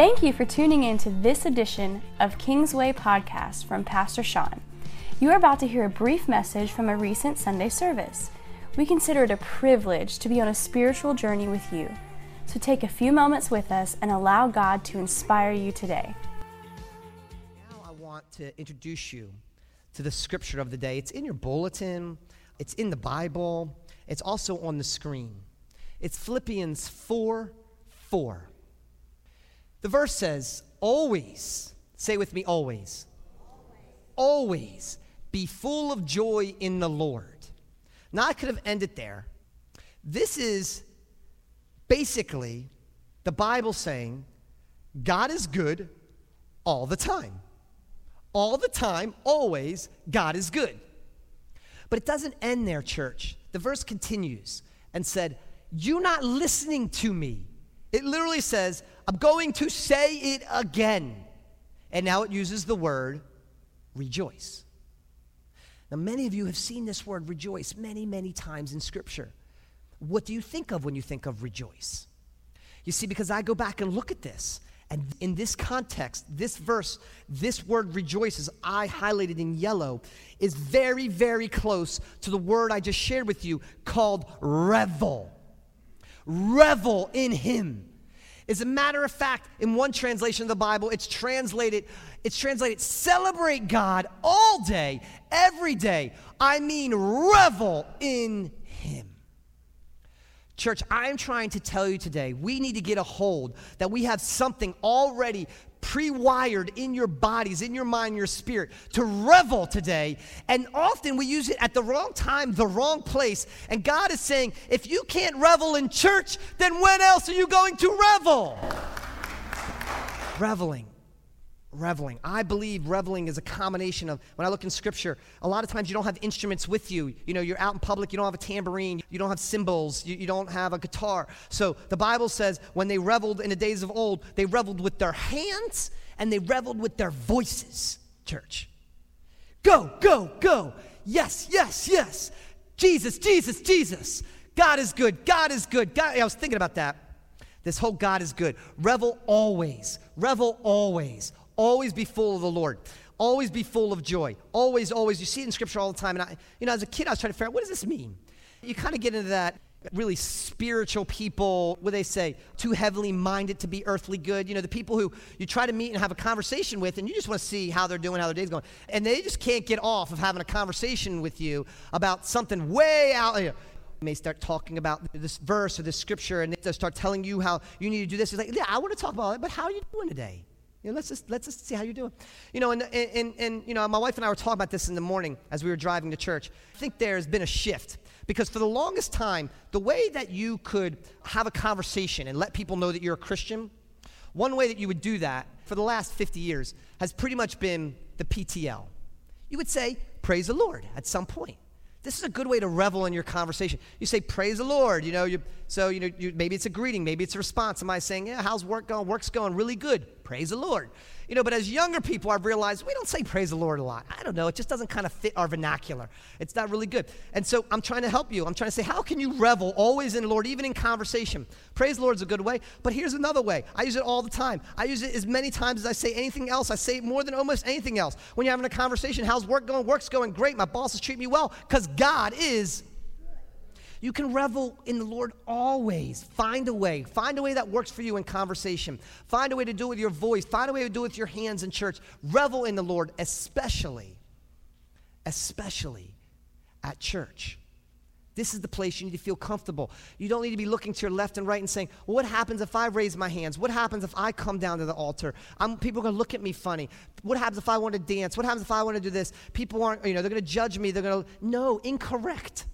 Thank you for tuning in to this edition of Kingsway Podcast from Pastor Sean. You are about to hear a brief message from a recent Sunday service. We consider it a privilege to be on a spiritual journey with you. So take a few moments with us and allow God to inspire you today. Now I want to introduce you to the scripture of the day. It's in your bulletin, it's in the Bible, it's also on the screen. It's Philippians 4 4. The verse says, Always, say with me, always. Always be full of joy in the Lord. Now, I could have ended there. This is basically the Bible saying God is good all the time. All the time, always, God is good. But it doesn't end there, church. The verse continues and said, You're not listening to me. It literally says, I'm going to say it again. And now it uses the word rejoice. Now, many of you have seen this word rejoice many, many times in Scripture. What do you think of when you think of rejoice? You see, because I go back and look at this, and in this context, this verse, this word rejoices, I highlighted in yellow, is very, very close to the word I just shared with you called revel. Revel in Him. As a matter of fact, in one translation of the Bible, it's translated, it's translated, celebrate God all day, every day. I mean, revel in Him. Church, I'm trying to tell you today, we need to get a hold that we have something already pre wired in your bodies, in your mind, your spirit to revel today. And often we use it at the wrong time, the wrong place. And God is saying, if you can't revel in church, then when else are you going to revel? Reveling. Reveling. I believe reveling is a combination of, when I look in scripture, a lot of times you don't have instruments with you. You know, you're out in public, you don't have a tambourine, you don't have cymbals, you, you don't have a guitar. So the Bible says when they reveled in the days of old, they reveled with their hands and they reveled with their voices, church. Go, go, go. Yes, yes, yes. Jesus, Jesus, Jesus. God is good. God is good. God, I was thinking about that. This whole God is good. Revel always. Revel always Always be full of the Lord. Always be full of joy. Always, always. You see it in Scripture all the time. And I, you know, as a kid, I was trying to figure out what does this mean. You kind of get into that really spiritual people, what they say, too heavily minded to be earthly good. You know, the people who you try to meet and have a conversation with, and you just want to see how they're doing, how their day's going. And they just can't get off of having a conversation with you about something way out. You, know, may start talking about this verse or this scripture, and they start telling you how you need to do this. It's like, yeah, I want to talk about it, but how are you doing today? You know, let's just let's just see how you're doing. You know, and, and and you know, my wife and I were talking about this in the morning as we were driving to church. I think there has been a shift because for the longest time, the way that you could have a conversation and let people know that you're a Christian, one way that you would do that for the last 50 years has pretty much been the PTL. You would say, "Praise the Lord" at some point. This is a good way to revel in your conversation. You say, "Praise the Lord." You know, you, so you know, you, maybe it's a greeting, maybe it's a response. Am I saying, "Yeah, how's work going? Work's going really good." Praise the Lord. You know, but as younger people, I've realized we don't say praise the Lord a lot. I don't know. It just doesn't kind of fit our vernacular. It's not really good. And so I'm trying to help you. I'm trying to say, how can you revel always in the Lord, even in conversation? Praise the Lord is a good way. But here's another way. I use it all the time. I use it as many times as I say anything else. I say it more than almost anything else. When you're having a conversation, how's work going? Work's going great. My boss is treating me well because God is you can revel in the Lord always. Find a way. Find a way that works for you in conversation. Find a way to do it with your voice. Find a way to do it with your hands in church. Revel in the Lord, especially, especially at church. This is the place you need to feel comfortable. You don't need to be looking to your left and right and saying, well, What happens if I raise my hands? What happens if I come down to the altar? I'm, people are going to look at me funny. What happens if I want to dance? What happens if I want to do this? People aren't, you know, they're going to judge me. They're going to, no, incorrect.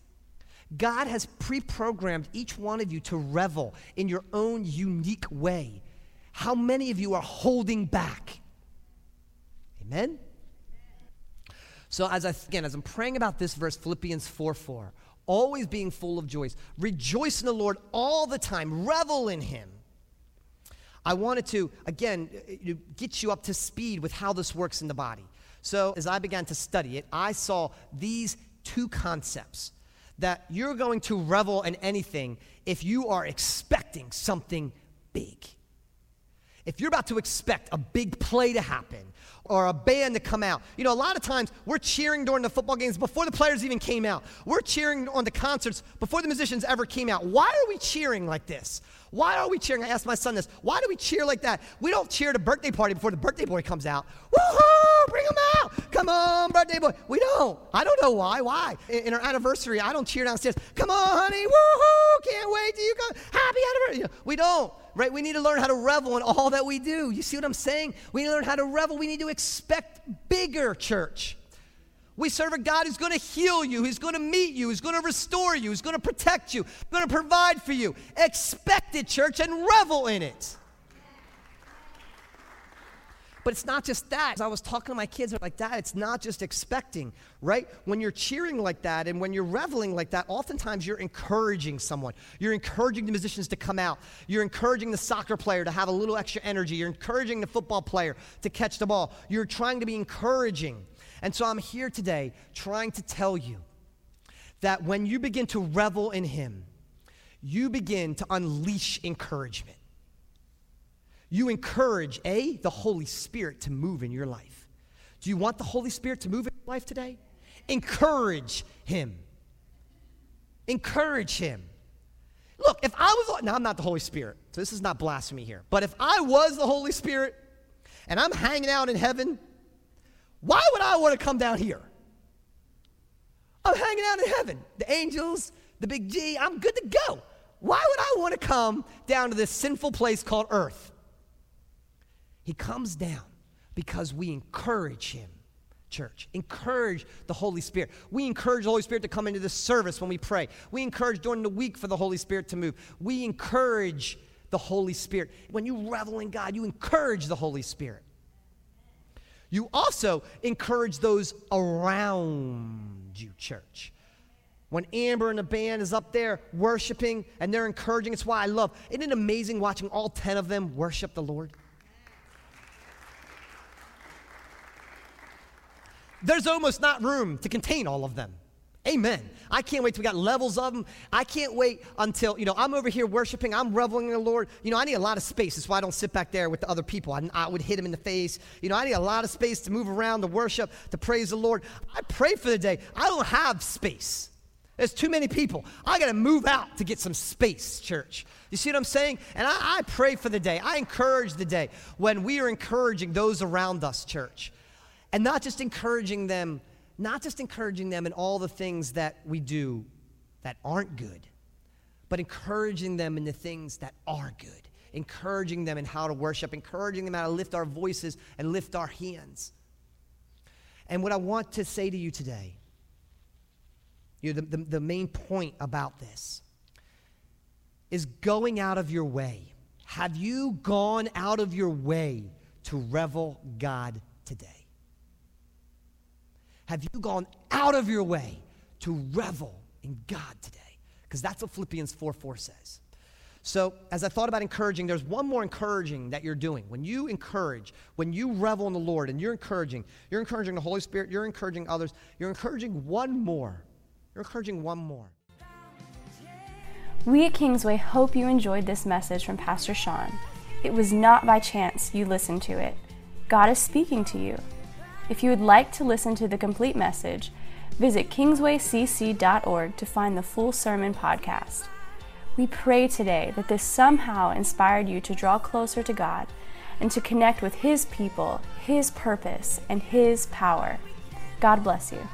God has pre programmed each one of you to revel in your own unique way. How many of you are holding back? Amen? So, as I, again, as I'm praying about this verse, Philippians 4 4, always being full of joy, rejoice in the Lord all the time, revel in Him. I wanted to, again, uh, get you up to speed with how this works in the body. So, as I began to study it, I saw these two concepts that you're going to revel in anything if you are expecting something big. if you're about to expect a big play to happen or a band to come out, you know, a lot of times we're cheering during the football games before the players even came out. We're cheering on the concerts before the musicians ever came out. Why are we cheering like this? Why are we cheering? I asked my son this. Why do we cheer like that? We don't cheer at a birthday party before the birthday boy comes out. Woohoo! Bring him out! Come on, birthday boy. We don't. I don't know why. Why? In, in our anniversary, I don't cheer downstairs. Come on, honey. Woohoo! Can't wait till you come. Happy anniversary. We don't right? We need to learn how to revel in all that we do. You see what I'm saying? We need to learn how to revel. We need to expect bigger, church. We serve a God who's going to heal you, who's going to meet you, who's going to restore you, who's going to protect you, going to provide for you. Expect it, church, and revel in it. But it's not just that. As I was talking to my kids, they're like, Dad, it's not just expecting, right? When you're cheering like that and when you're reveling like that, oftentimes you're encouraging someone. You're encouraging the musicians to come out. You're encouraging the soccer player to have a little extra energy. You're encouraging the football player to catch the ball. You're trying to be encouraging. And so I'm here today trying to tell you that when you begin to revel in Him, you begin to unleash encouragement you encourage A, the Holy Spirit to move in your life. Do you want the Holy Spirit to move in your life today? Encourage Him. Encourage Him. Look, if I was, now I'm not the Holy Spirit, so this is not blasphemy here, but if I was the Holy Spirit and I'm hanging out in heaven, why would I want to come down here? I'm hanging out in heaven. The angels, the big G, I'm good to go. Why would I want to come down to this sinful place called earth? He comes down because we encourage him, church. Encourage the Holy Spirit. We encourage the Holy Spirit to come into the service when we pray. We encourage during the week for the Holy Spirit to move. We encourage the Holy Spirit. When you revel in God, you encourage the Holy Spirit. You also encourage those around you, church. When Amber and the band is up there worshiping and they're encouraging, it's why I love. Isn't it amazing watching all 10 of them worship the Lord? There's almost not room to contain all of them. Amen. I can't wait till we got levels of them. I can't wait until, you know, I'm over here worshiping, I'm reveling in the Lord. You know, I need a lot of space. That's why I don't sit back there with the other people. I, I would hit them in the face. You know, I need a lot of space to move around, to worship, to praise the Lord. I pray for the day. I don't have space. There's too many people. I got to move out to get some space, church. You see what I'm saying? And I, I pray for the day. I encourage the day when we are encouraging those around us, church. And not just encouraging them, not just encouraging them in all the things that we do that aren't good, but encouraging them in the things that are good, encouraging them in how to worship, encouraging them how to lift our voices and lift our hands. And what I want to say to you today, you know, the, the, the main point about this is going out of your way. Have you gone out of your way to revel God today? Have you gone out of your way to revel in God today? Because that's what Philippians 4 4 says. So, as I thought about encouraging, there's one more encouraging that you're doing. When you encourage, when you revel in the Lord and you're encouraging, you're encouraging the Holy Spirit, you're encouraging others, you're encouraging one more. You're encouraging one more. We at Kingsway hope you enjoyed this message from Pastor Sean. It was not by chance you listened to it. God is speaking to you. If you would like to listen to the complete message, visit kingswaycc.org to find the full sermon podcast. We pray today that this somehow inspired you to draw closer to God and to connect with His people, His purpose, and His power. God bless you.